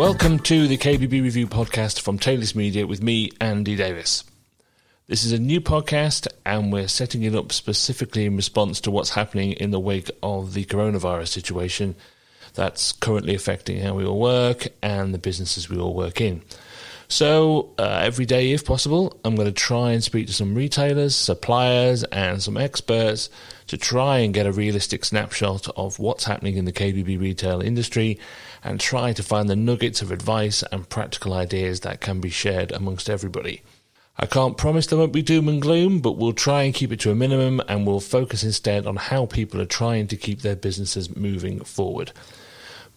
Welcome to the KBB Review podcast from Taylist Media with me, Andy Davies. This is a new podcast, and we're setting it up specifically in response to what's happening in the wake of the coronavirus situation that's currently affecting how we all work and the businesses we all work in. So, uh, every day, if possible, I'm going to try and speak to some retailers, suppliers, and some experts to try and get a realistic snapshot of what's happening in the KBB retail industry and try to find the nuggets of advice and practical ideas that can be shared amongst everybody. I can't promise there won't be doom and gloom, but we'll try and keep it to a minimum and we'll focus instead on how people are trying to keep their businesses moving forward.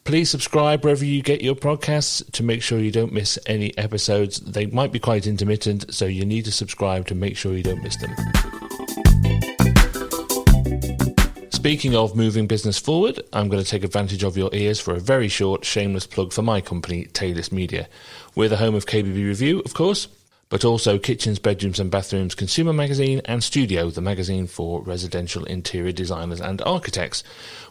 Please subscribe wherever you get your podcasts to make sure you don't miss any episodes. They might be quite intermittent, so you need to subscribe to make sure you don't miss them. Speaking of moving business forward, I'm going to take advantage of your ears for a very short, shameless plug for my company, Taylist Media. We're the home of KBB Review, of course, but also Kitchens, Bedrooms and Bathrooms Consumer Magazine and Studio, the magazine for residential interior designers and architects.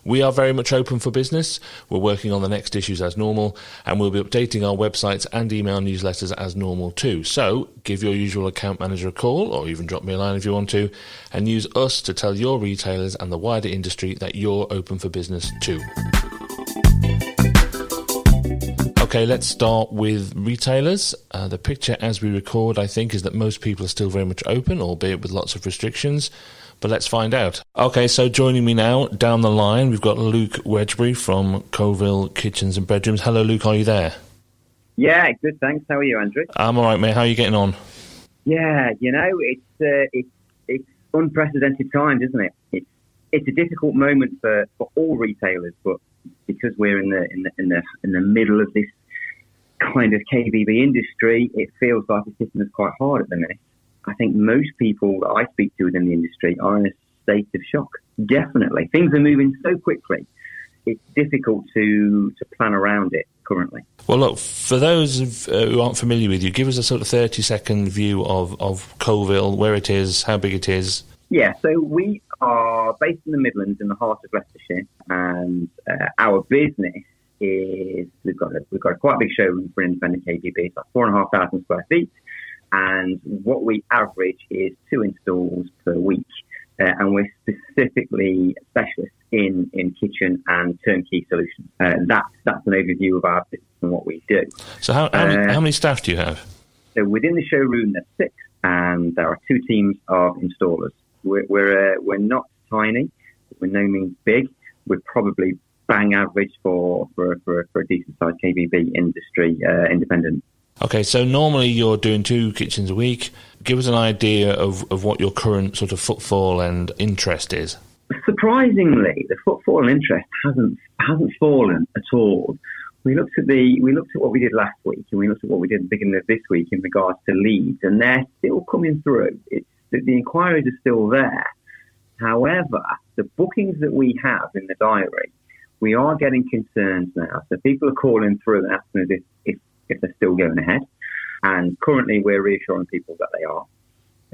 We are very much open for business. We're working on the next issues as normal, and we'll be updating our websites and email newsletters as normal too. So give your usual account manager a call, or even drop me a line if you want to, and use us to tell your retailers and the wider industry that you're open for business too. Okay, let's start with retailers. Uh, the picture as we record, I think, is that most people are still very much open, albeit with lots of restrictions. But let's find out. Okay, so joining me now down the line, we've got Luke Wedgbury from Coalville Kitchens and Bedrooms. Hello, Luke, are you there? Yeah, good, thanks. How are you, Andrew? I'm all right, mate. How are you getting on? Yeah, you know, it's uh, it's it's unprecedented times, isn't it? It's it's a difficult moment for, for all retailers, but because we're in the in the in the in the middle of this kind of KBB industry, it feels like the system is quite hard at the minute. I think most people that I speak to within the industry are in a state of shock. Definitely, things are moving so quickly. It's difficult to to plan around it currently. Well, look, for those uh, who aren't familiar with you, give us a sort of 30 second view of, of Coalville, where it is, how big it is. Yeah, so we are based in the Midlands in the heart of Leicestershire, and uh, our business is we've got a, we've got a quite big showroom for independent KBB. It's like four and a half thousand square feet, and what we average is two installs per week. Uh, and we're specifically specialists in, in kitchen and turnkey solutions. Uh, that's that's an overview of our business and what we do. So, how, how, many, uh, how many staff do you have? So, within the showroom, there's six, and there are two teams of installers. We're we're, uh, we're not tiny, we're no means big. We're probably bang average for for, for, for a decent sized KBB industry uh, independent. Okay, so normally you're doing two kitchens a week. Give us an idea of, of what your current sort of footfall and interest is. Surprisingly, the footfall and interest hasn't hasn't fallen at all. We looked at the we looked at what we did last week, and we looked at what we did at the beginning of this week in regards to leads, and they're still coming through. It's the, the inquiries are still there. However, the bookings that we have in the diary we are getting concerns now. So people are calling through and asking us if, if, if they're still going ahead. And currently we're reassuring people that they are.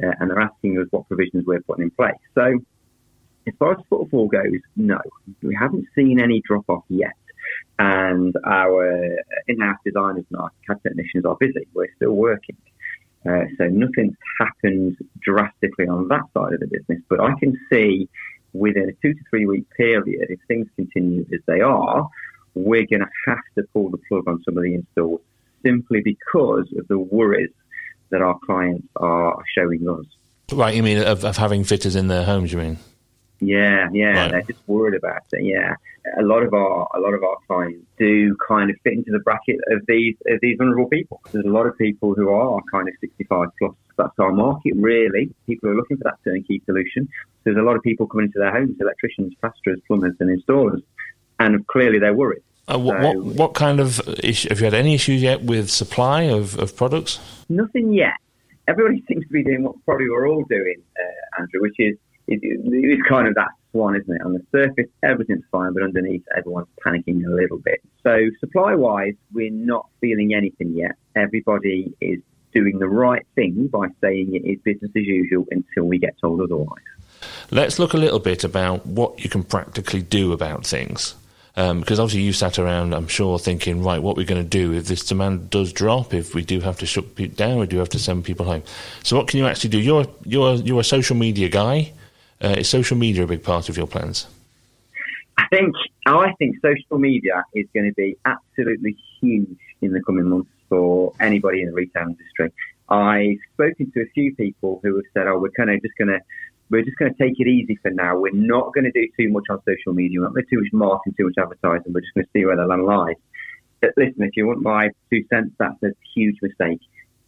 Uh, and they're asking us what provisions we're putting in place. So as far as footfall goes, no, we haven't seen any drop off yet. And our in-house designers and our CAD technicians are busy. We're still working. Uh, so nothing's happened drastically on that side of the business, but I can see within a two to three week period, if things continue as they are, we're going to have to pull the plug on some of the installs simply because of the worries that our clients are showing us. Right, you mean of, of having fitters in their homes? You mean? Yeah, yeah, right. they're just worried about it. Yeah, a lot of our a lot of our clients do kind of fit into the bracket of these of these vulnerable people. There's a lot of people who are kind of 65 plus. That's our market, really. People are looking for that turnkey solution. There's a lot of people coming into their homes, electricians, plasterers, plumbers, and installers, and clearly they're worried. Uh, what, so, what, what kind of issue, have you had any issues yet with supply of, of products? Nothing yet. Everybody seems to be doing what probably we're all doing, uh, Andrew, which is it, it's kind of that swan, isn't it? On the surface, everything's fine, but underneath, everyone's panicking a little bit. So, supply wise, we're not feeling anything yet. Everybody is doing the right thing by saying it is business as usual until we get told otherwise. Let's look a little bit about what you can practically do about things. Um, because obviously you sat around, I'm sure, thinking, right, what we're going to do if this demand does drop, if we do have to shut people down, we do have to send people home. So what can you actually do? You're you're you're a social media guy. Uh, is social media a big part of your plans? I think I think social media is going to be absolutely huge in the coming months for anybody in the retail industry. I've spoken to a few people who have said, "Oh, we're kind of just going to." We're just going to take it easy for now. We're not going to do too much on social media. We're not going to do too much marketing, too much advertising. We're just going to see where the land lies. But listen, if you want my two cents, that's a huge mistake.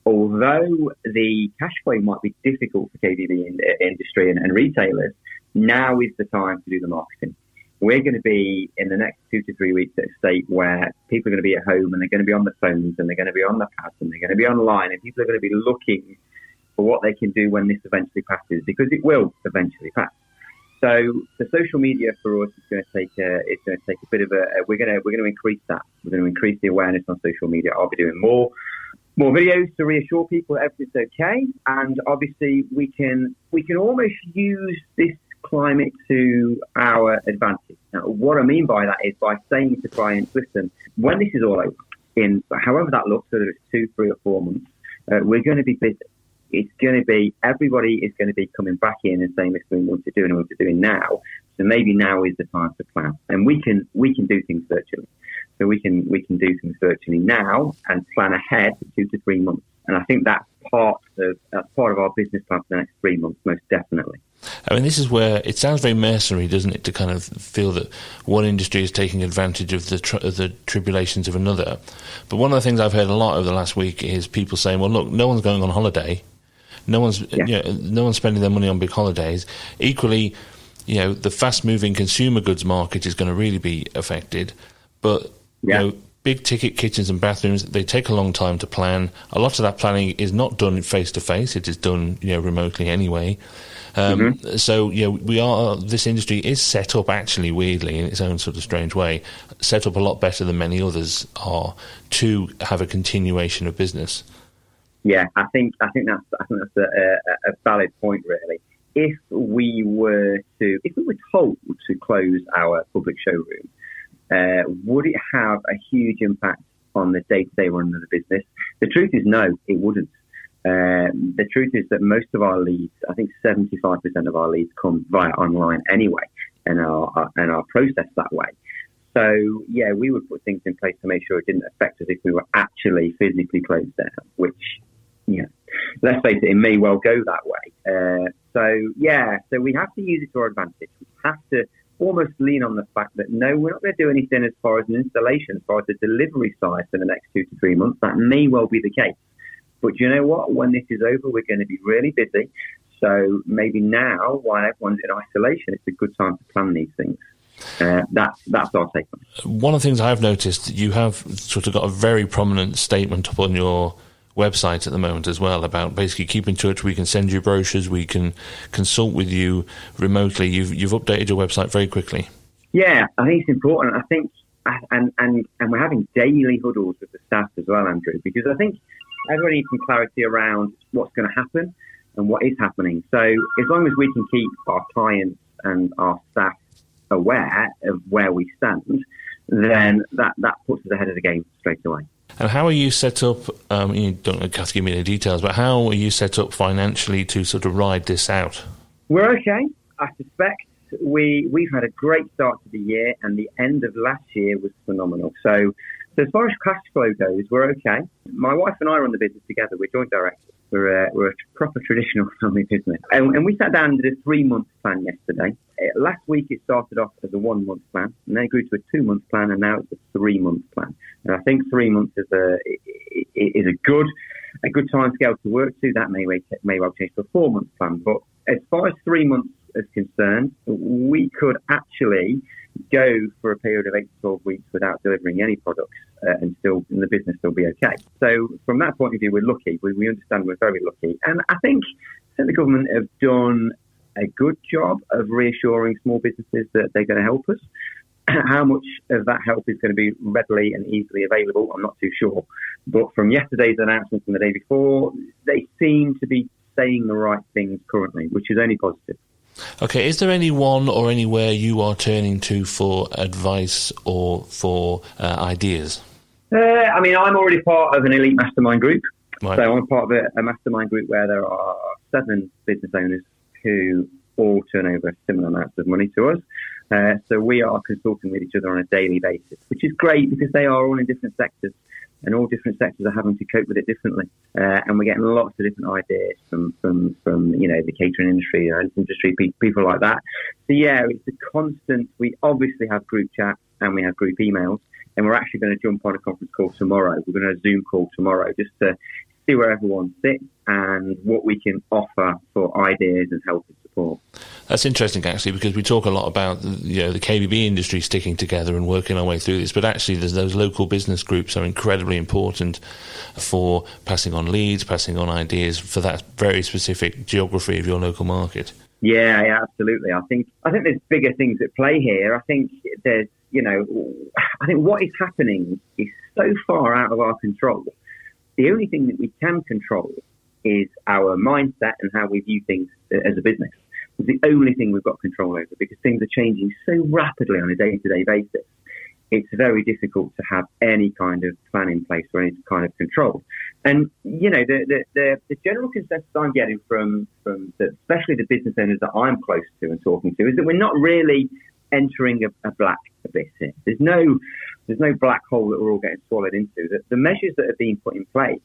Although the cash flow might be difficult for KBB in, industry and, and retailers, now is the time to do the marketing we're going to be in the next two to three weeks at a state where people are going to be at home and they're going to be on the phones and they're going to be on the pads and they're going to be online and people are going to be looking for what they can do when this eventually passes because it will eventually pass. So the social media for us is going to take a, it's going to take a bit of a, we're going to, we're going to increase that. We're going to increase the awareness on social media. I'll be doing more, more videos to reassure people that everything's okay. And obviously we can, we can almost use this climate to our advantage. Now, what I mean by that is by saying to clients, listen, when this is all over, in however that looks, whether it's two, three, or four months, uh, we're going to be busy. It's going to be everybody is going to be coming back in and saying, "Listen, what to do and what to doing now." So maybe now is the time to plan, and we can we can do things virtually. So we can we can do things virtually now and plan ahead for two to three months. And I think that's part of that's part of our business plan for the next three months, most definitely. I mean, this is where it sounds very mercenary, doesn't it, to kind of feel that one industry is taking advantage of the tr- of the tribulations of another. But one of the things I've heard a lot over the last week is people saying, "Well, look, no one's going on holiday, no one's yeah. you know, no one's spending their money on big holidays. Equally, you know, the fast-moving consumer goods market is going to really be affected, but yeah. you know." Big ticket kitchens and bathrooms, they take a long time to plan. A lot of that planning is not done face to face, it is done, you know, remotely anyway. Um, mm-hmm. So yeah, we are. This industry is set up actually weirdly in its own sort of strange way, set up a lot better than many others are to have a continuation of business. Yeah, I think I think that's I think that's a, a, a valid point really. If we were to, if we were told to close our public showroom, uh, would it have a huge impact on the day-to-day running of the business? The truth is, no, it wouldn't. Um, the truth is that most of our leads, I think 75% of our leads come via online anyway and are, and are processed that way. So, yeah, we would put things in place to make sure it didn't affect us if we were actually physically closed down, which, yeah, let's face it, it may well go that way. Uh, so, yeah, so we have to use it to our advantage. We have to almost lean on the fact that no, we're not going to do anything as far as an installation, as far as the delivery side for the next two to three months. That may well be the case. But you know what? When this is over, we're going to be really busy. So maybe now, while everyone's in isolation, it's a good time to plan these things. Uh, that's that's our take. One of the things I've noticed, you have sort of got a very prominent statement up on your website at the moment as well about basically keep in touch. We can send you brochures. We can consult with you remotely. You've you've updated your website very quickly. Yeah, I think it's important. I think and and and we're having daily huddles with the staff as well, Andrew, because I think everybody needs some clarity around what's going to happen and what is happening. So as long as we can keep our clients and our staff aware of where we stand, then that, that puts us ahead of the game straight away. And how are you set up? Um, you don't have to give me any details, but how are you set up financially to sort of ride this out? We're okay. I suspect we we've had a great start to the year, and the end of last year was phenomenal. So so as far as cash flow goes, we're okay. My wife and I run the business together. We're joint directors. We're a, we're a proper traditional family business. And, and we sat down and did a three month plan yesterday. Uh, last week it started off as a one month plan, and then it grew to a two month plan, and now it's a three month plan. And I think three months is a is a good a good time scale to work to. That may may well change to a four month plan. But as far as three months is concerned, we could actually go for a period of eight to 12 weeks without delivering any products uh, and still and the business still be okay. So from that point of view, we're lucky. We, we understand we're very lucky. And I think, I think the government have done a good job of reassuring small businesses that they're going to help us. How much of that help is going to be readily and easily available, I'm not too sure. But from yesterday's announcement and the day before, they seem to be saying the right things currently, which is only positive. Okay, is there anyone or anywhere you are turning to for advice or for uh, ideas? Uh, I mean, I'm already part of an elite mastermind group. Right. So I'm part of a, a mastermind group where there are seven business owners who all turn over similar amounts of money to us. Uh, so we are consulting with each other on a daily basis, which is great because they are all in different sectors and all different sectors are having to cope with it differently. Uh, and we're getting lots of different ideas from, from, from you know, the catering industry, the industry, people like that. So yeah, it's a constant, we obviously have group chat and we have group emails and we're actually going to jump on a conference call tomorrow. We're going to have a Zoom call tomorrow just to see where everyone sits and what we can offer for ideas and help and support. That's interesting, actually, because we talk a lot about you know the KBB industry sticking together and working our way through this, but actually, there's those local business groups are incredibly important for passing on leads, passing on ideas for that very specific geography of your local market. Yeah, yeah, absolutely. I think I think there's bigger things at play here. I think there's you know, I think what is happening is so far out of our control the only thing that we can control is our mindset and how we view things as a business. It's the only thing we've got control over because things are changing so rapidly on a day to day basis. It's very difficult to have any kind of plan in place or any kind of control. And, you know, the, the, the, the general consensus I'm getting from, from the, especially the business owners that I'm close to and talking to is that we're not really entering a, a black abyss here. There's no there's no black hole that we're all getting swallowed into. The, the measures that are being put in place,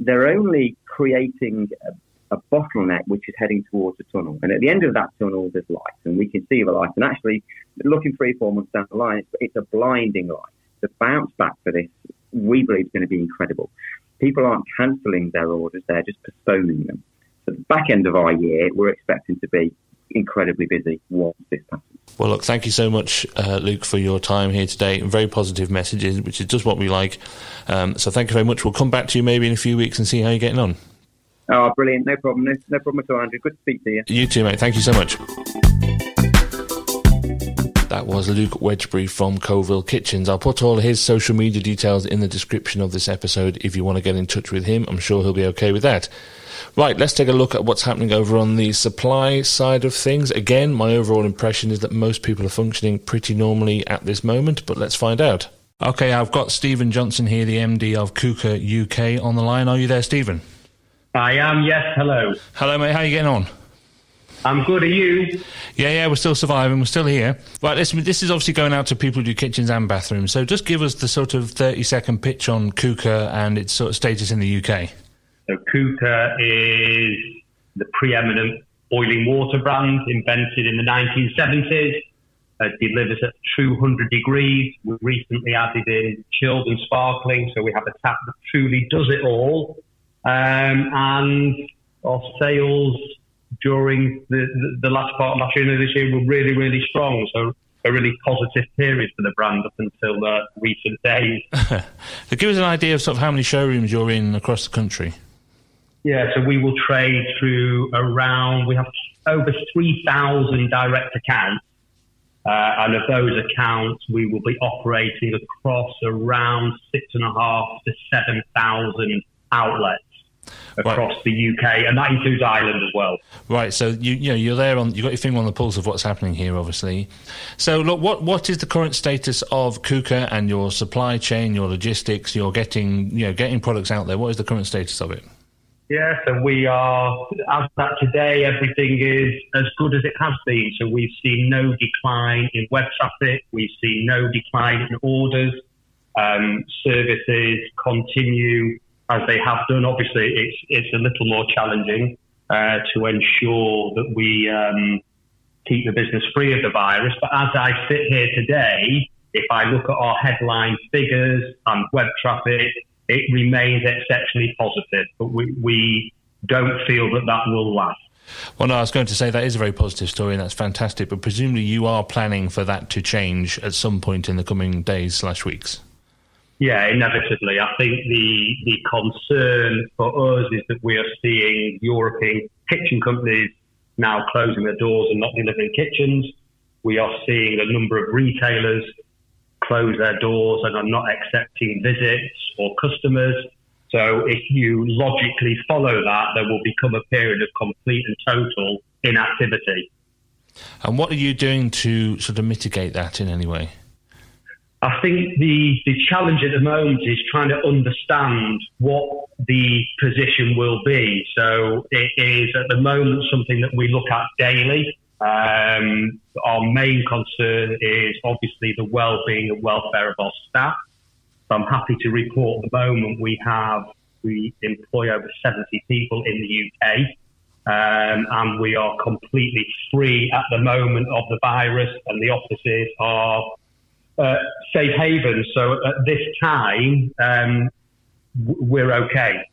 they're only creating a, a, bottleneck which is heading towards a tunnel. And at the end of that tunnel, there's light, and we can see the light. And actually, looking three, four months down the line, it's, it's a blinding light. The bounce back for this, we believe, is going to be incredible. People aren't cancelling their orders; they're just postponing them. So, at the back end of our year, we're expecting to be incredibly busy once this happens. Well, look, thank you so much, uh, Luke, for your time here today. Very positive messages, which is just what we like. Um, so thank you very much. We'll come back to you maybe in a few weeks and see how you're getting on. Oh, brilliant. No problem. No, no problem at all, Andrew. Good to speak to you. You too, mate. Thank you so much. That was Luke Wedgbury from Coalville Kitchens. I'll put all his social media details in the description of this episode if you want to get in touch with him. I'm sure he'll be okay with that. Right, let's take a look at what's happening over on the supply side of things. Again, my overall impression is that most people are functioning pretty normally at this moment, but let's find out. Okay, I've got Stephen Johnson here, the MD of Quooker UK, on the line. Are you there, Stephen? I am, yes. Hello. Hello, mate. How are you getting on? I'm good. Are you? Yeah, yeah, we're still surviving. We're still here. Right, this, this is obviously going out to people who do kitchens and bathrooms. So just give us the sort of 30 second pitch on Quooker and its sort of status in the UK. So Quooker is the preeminent boiling water brand invented in the 1970s. Uh, delivers at 200 degrees. We recently added in chilled and sparkling, so we have a tap that truly does it all. Um, and our sales during the, the, the, last part of last year and this year were really, really strong. So a really positive period for the brand up until uh, recent days. so give us an idea of sort of how many showrooms you're in across the country. Yeah, so we will trade through around, we have over 3,000 direct accounts. Uh, and of those accounts, we will be operating across around six and a half to 7,000 outlets across right. the UK, and that includes Ireland as well. Right. So you you know you're there on you got your finger on the pulse of what's happening here, obviously. So look, what what is the current status of Quooker and your supply chain, your logistics? You're getting you know getting products out there. What is the current status of it? Yeah, so we are, as that today, everything is as good as it has been. So we've seen no decline in web traffic. We've seen no decline in orders. Um, services continue as they have done. Obviously, it's, it's a little more challenging uh, to ensure that we um, keep the business free of the virus. But as I sit here today, if I look at our headline figures and web traffic, it remains exceptionally positive, but we, we don't feel that that will last. Well, no, I was going to say that is a very positive story and that's fantastic, but presumably you are planning for that to change at some point in the coming days slash weeks. Yeah, inevitably. I think the the concern for us is that we are seeing European kitchen companies now closing their doors and not delivering kitchens. We are seeing a number of retailers close their doors and are not accepting visits or customers. So if you logically follow that, there will become a period of complete and total inactivity. And what are you doing to sort of mitigate that in any way? I think the, the challenge at the moment is trying to understand what the position will be. So it is at the moment something that we look at daily. Um, our main concern is obviously the well-being and welfare of our staff. So I'm happy to report at the moment we have we employ over 70 people in the UK, um, and we are completely free at the moment of the virus, and the offices are uh, safe havens. So at this time, um, we're okay.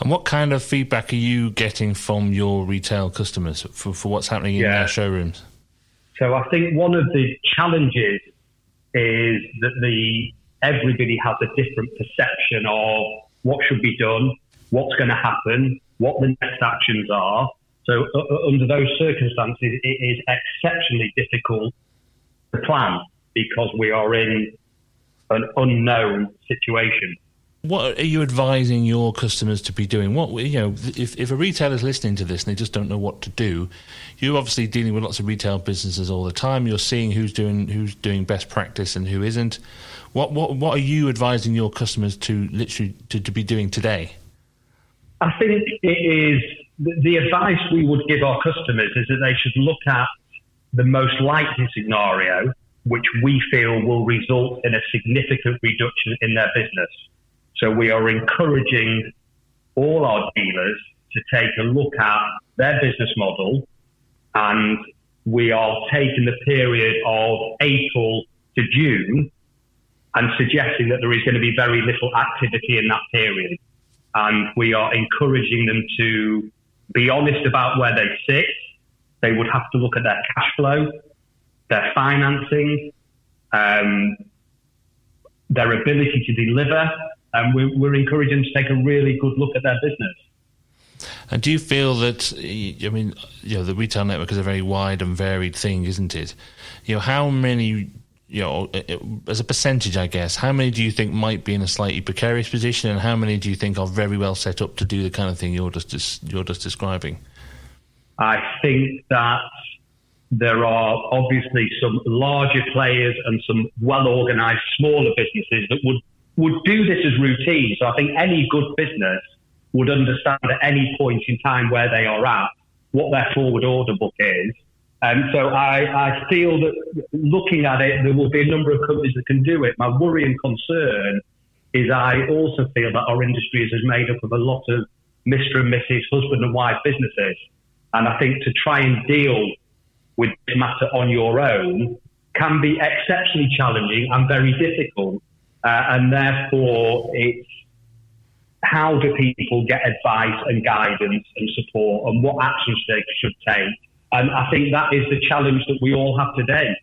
And what kind of feedback are you getting from your retail customers for, for what's happening in yeah. their showrooms? So I think one of the challenges is that the everybody has a different perception of what should be done, what's going to happen, what the next actions are. So uh, under those circumstances, it is exceptionally difficult to plan because we are in an unknown situation. What are you advising your customers to be doing? What you know, if if a retailer is listening to this and they just don't know what to do, you're obviously dealing with lots of retail businesses all the time. You're seeing who's doing who's doing best practice and who isn't. What what what are you advising your customers to literally to, to be doing today? I think it is the advice we would give our customers is that they should look at the most likely scenario, which we feel will result in a significant reduction in their business. So we are encouraging all our dealers to take a look at their business model and we are taking the period of April to June and suggesting that there is going to be very little activity in that period. And we are encouraging them to be honest about where they sit. They would have to look at their cash flow, their financing, um, their ability to deliver. And we're, we're encouraging them to take a really good look at their business. And do you feel that, I mean, you know, the retail network is a very wide and varied thing, isn't it? You know, how many you know, as a percentage, I guess, how many do you think might be in a slightly precarious position, and how many do you think are very well set up to do the kind of thing you're just you're just describing? I think that there are obviously some larger players and some well organised smaller businesses that would would do this as routine. So I think any good business would understand at any point in time where they are at, what their forward order book is, and so I, I feel that looking at it, there will be a number of companies that can do it. My worry and concern is I also feel that our industry is made up of a lot of Mr. and Mrs. husband and wife businesses. And I think to try and deal with this matter on your own can be exceptionally challenging and very difficult. Uh, and therefore, it's how do people get advice and guidance and support and what actions they should take and I think that is the challenge that we all have today.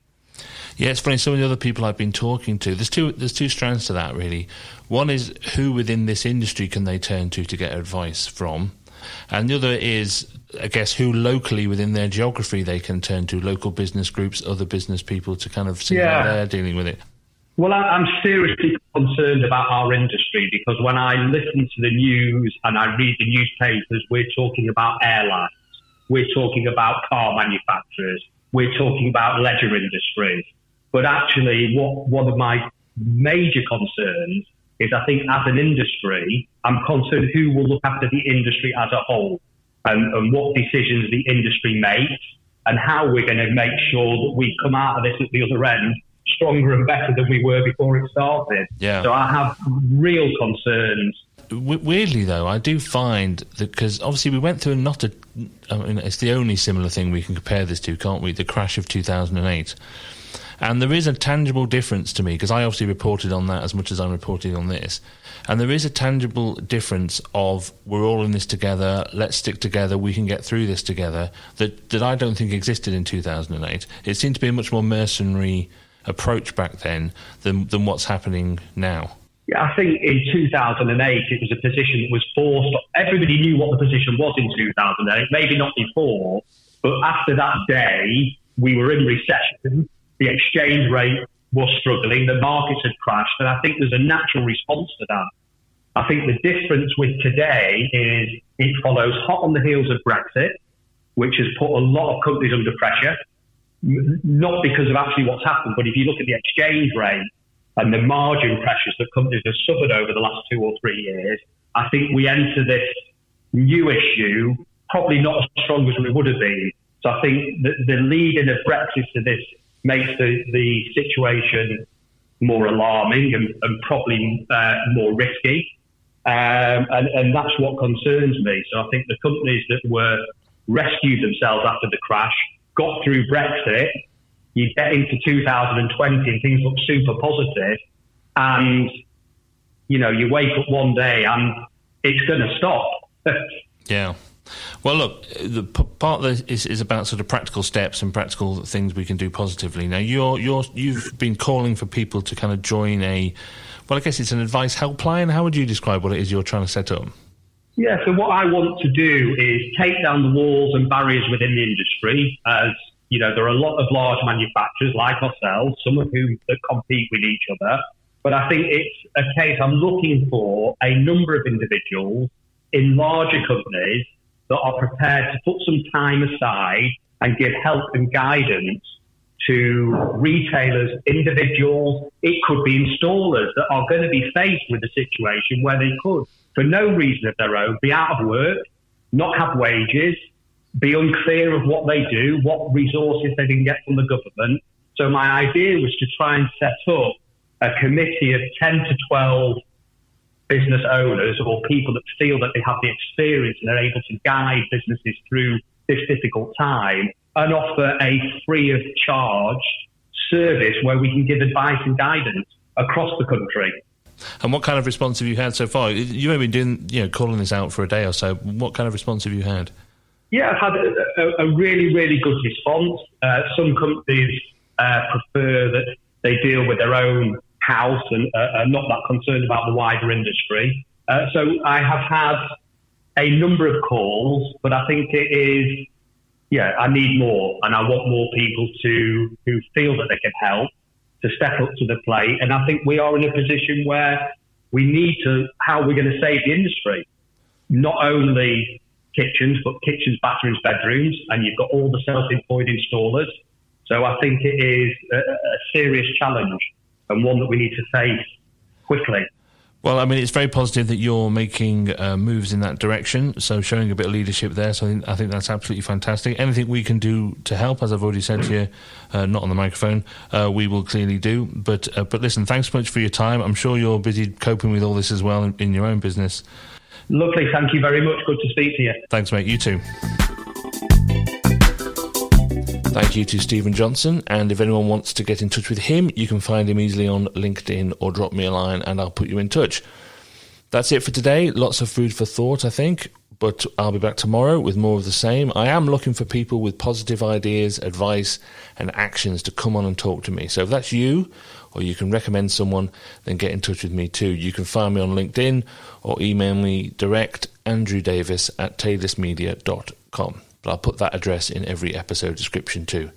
Yeah, it's funny. Some of the other people I've been talking to, there's two there's two strands to that really. One is who within this industry can they turn to to get advice from, and the other is, I guess, who locally within their geography they can turn to, local business groups, other business people to kind of see yeah. how they're dealing with it. Well, I'm seriously concerned about our industry because when I listen to the news and I read the newspapers, we're talking about airlines we're talking about car manufacturers. We're talking about leisure industries. But actually, what one of my major concerns is I think as an industry, I'm concerned who will look after the industry as a whole and, and what decisions the industry makes and how we're going to make sure that we come out of this at the other end stronger and better than we were before it started. Yeah. So I have real concerns weirdly though, I do find that because obviously we went through not a, I mean, it's the only similar thing we can compare this to, can't we? The crash of 2008. And there is a tangible difference to me because I obviously reported on that as much as I'm reporting on this. And there is a tangible difference of we're all in this together, let's stick together, we can get through this together, that, that I don't think existed in 2008. It seemed to be a much more mercenary approach back then than, than what's happening now. Yeah, I think in 2008 it was a position that was forced. Everybody knew what the position was in 2008, maybe not before, but after that day, we were in recession. The exchange rate was struggling. The markets had crashed. And I think there's a natural response to that. I think the difference with today is it follows hot on the heels of Brexit, which has put a lot of companies under pressure. Not because of actually what's happened, but if you look at the exchange rate and the margin pressures that companies have suffered over the last two or three years, I think we enter this new issue probably not as strong as we would have been. So I think the, the leading of Brexit to this makes the, the situation more alarming and, and probably uh, more risky. Um, and, and that's what concerns me. So I think the companies that were rescued themselves after the crash, got through Brexit, you get into 2020 and things look super positive, and you know you wake up one day and it's going to stop. yeah. Well, look, the part that is, is about sort of practical steps and practical things we can do positively. Now, you're you're you've been calling for people to kind of join a, well, I guess it's an advice helpline. How would you describe what it is you're trying to set up? Yeah, so what I want to do is take down the walls and barriers within the industry. As you know, there are a lot of large manufacturers like ourselves, some of whom that compete with each other. But I think it's a case I'm looking for a number of individuals in larger companies that are prepared to put some time aside and give help and guidance to retailers, individuals. It could be installers that are going to be faced with a situation where they could, for no reason of their own, be out of work, not have wages, be unclear of what they do, what resources they can get from the government. So my idea was to try and set up a committee of 10 to 12 business owners or people that feel that they have the experience and are able to guide businesses through this difficult time and offer a free of charge service where we can give advice and guidance across the country. And what kind of response have you had so far? You've been doing, you know, calling this out for a day or so. What kind of response have you had? Yeah, I've had a, a really, really good response. Uh, some companies uh, prefer that they deal with their own house and uh, are not that concerned about the wider industry. Uh, so I have had a number of calls, but I think it is, yeah, I need more, and I want more people to who feel that they can help to step up to the plate. And I think we are in a position where we need to how we're going to save the industry, not only kitchens, but kitchens, bathrooms, bedrooms, and you've got all the self-employed installers. So I think it is a, a serious challenge and one that we need to face quickly. Well, I mean, it's very positive that you're making uh, moves in that direction. So showing a bit of leadership there. So I think, I think, that's absolutely fantastic. Anything we can do to help, as I've already said to you, uh, not on the microphone, uh, we will clearly do. But uh, but listen, thanks so much for your time. I'm sure you're busy coping with all this as well in, in your own business. Lovely. Thank you very much. Good to speak to you. Thanks, mate. You too. Thank you to Stephen Johnson. And if anyone wants to get in touch with him, you can find him easily on LinkedIn or drop me a line and I'll put you in touch. That's it for today. Lots of food for thought, I think. But I'll be back tomorrow with more of the same. I am looking for people with positive ideas, advice, and actions to come on and talk to me. So if that's you, or you can recommend someone, then get in touch with me too. You can find me on LinkedIn or email me direct, Andrew Davies at taylistmedia.com but I'll put that address in every episode description too.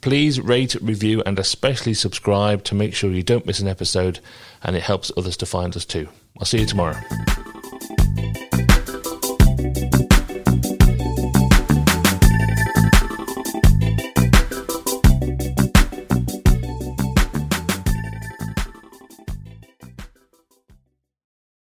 Please rate, review, and especially subscribe to make sure you don't miss an episode and it helps others to find us too. I'll see you tomorrow.